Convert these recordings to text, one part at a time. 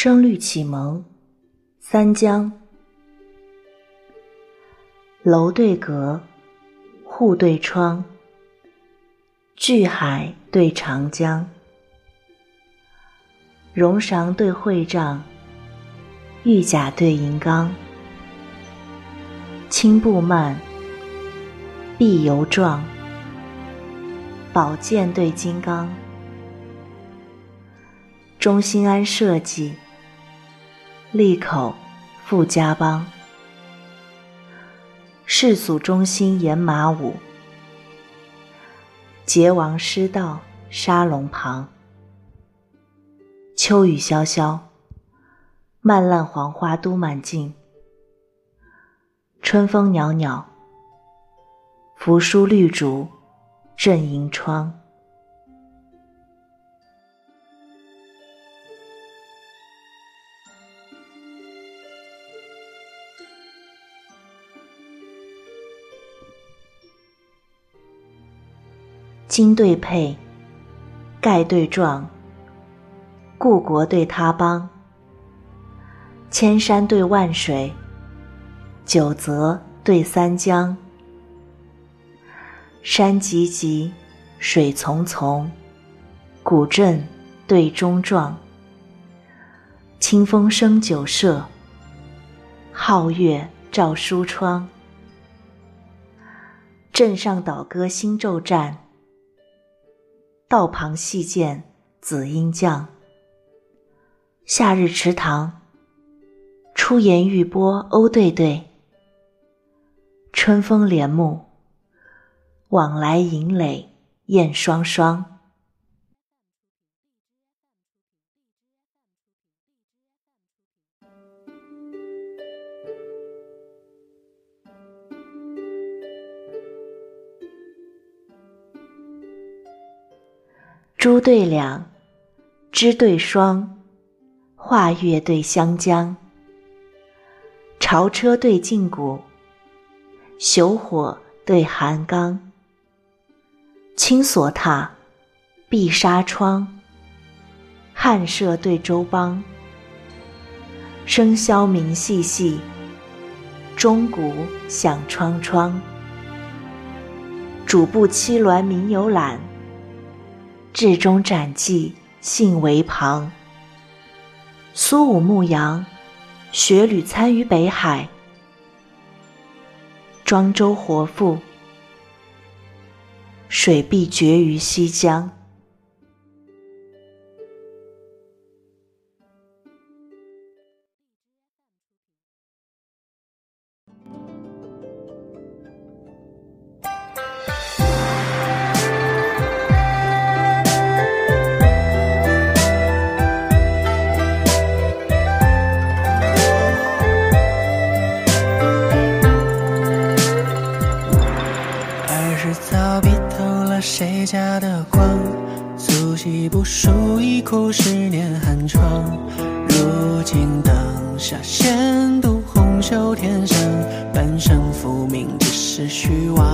声律启蒙，三江。楼对阁，户对窗，巨海对长江。荣裳对会帐，玉甲对银缸。青布幔，碧油幢，宝剑对金刚。中心安社稷，利口富家邦。世俗中心演马舞，桀王失道沙龙旁。秋雨潇潇，漫烂黄花都满径。春风袅袅，扶疏绿竹震银窗。金对佩，盖对状，故国对他邦，千山对万水，九泽对三江。山急急，水淙淙，古镇对中壮。清风生酒舍，皓月照书窗。镇上倒戈新骤战。道旁细见紫英将，夏日池塘，出檐玉波鸥对对，春风帘幕，往来银垒燕双双。珠对两，枝对双，画月对湘江。朝车对禁鼓，朽火对寒缸。青锁榻，碧纱窗，汉舍对周邦。笙箫鸣细细，钟鼓响窗窗。主簿七鸾鸣有览。志中展骥信为旁。苏武牧羊，雪履参于北海。庄周活赋，水必绝于西江。灯下闲读红袖添香，半生浮名只是虚妄。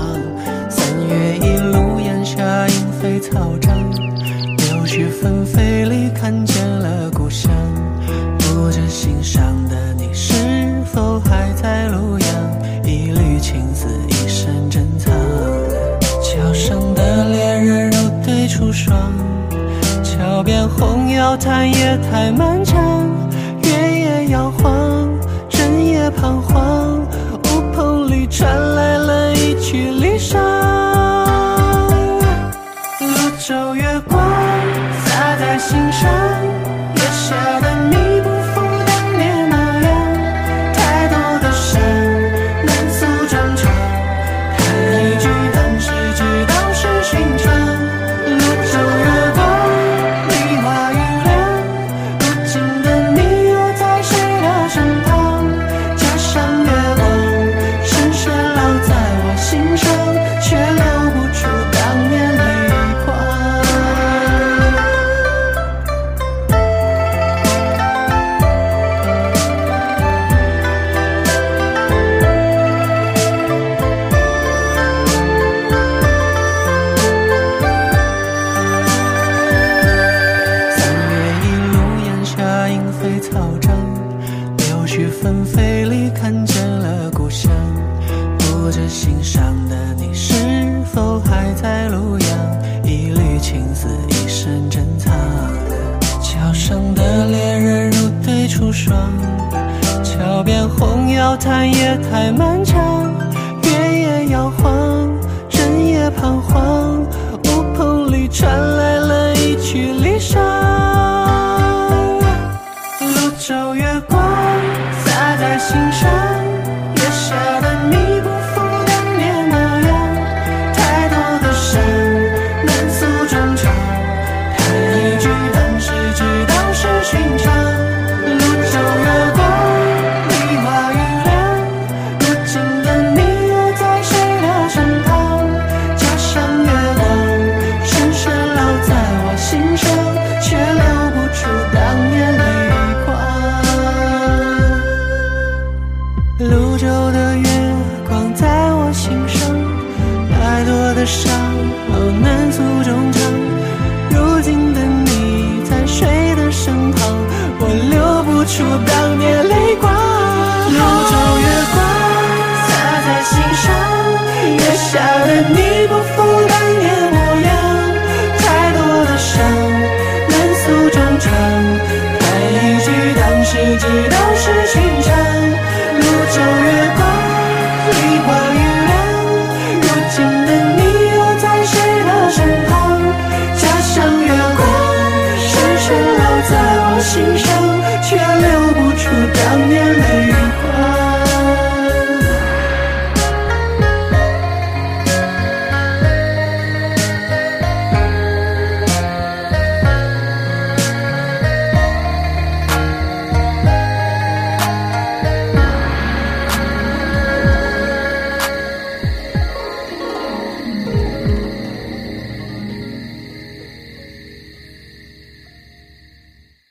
三月一路烟霞莺飞草长，柳絮纷飞里看见了故乡。不知心上的你是否还在路阳？一缕青丝一生珍藏。桥上的恋人如对出霜，桥边红药叹夜太漫长，摇晃，整夜彷徨，屋棚里传来了一曲离殇。泸州月光洒在心上，叹夜太漫长。晓得你不复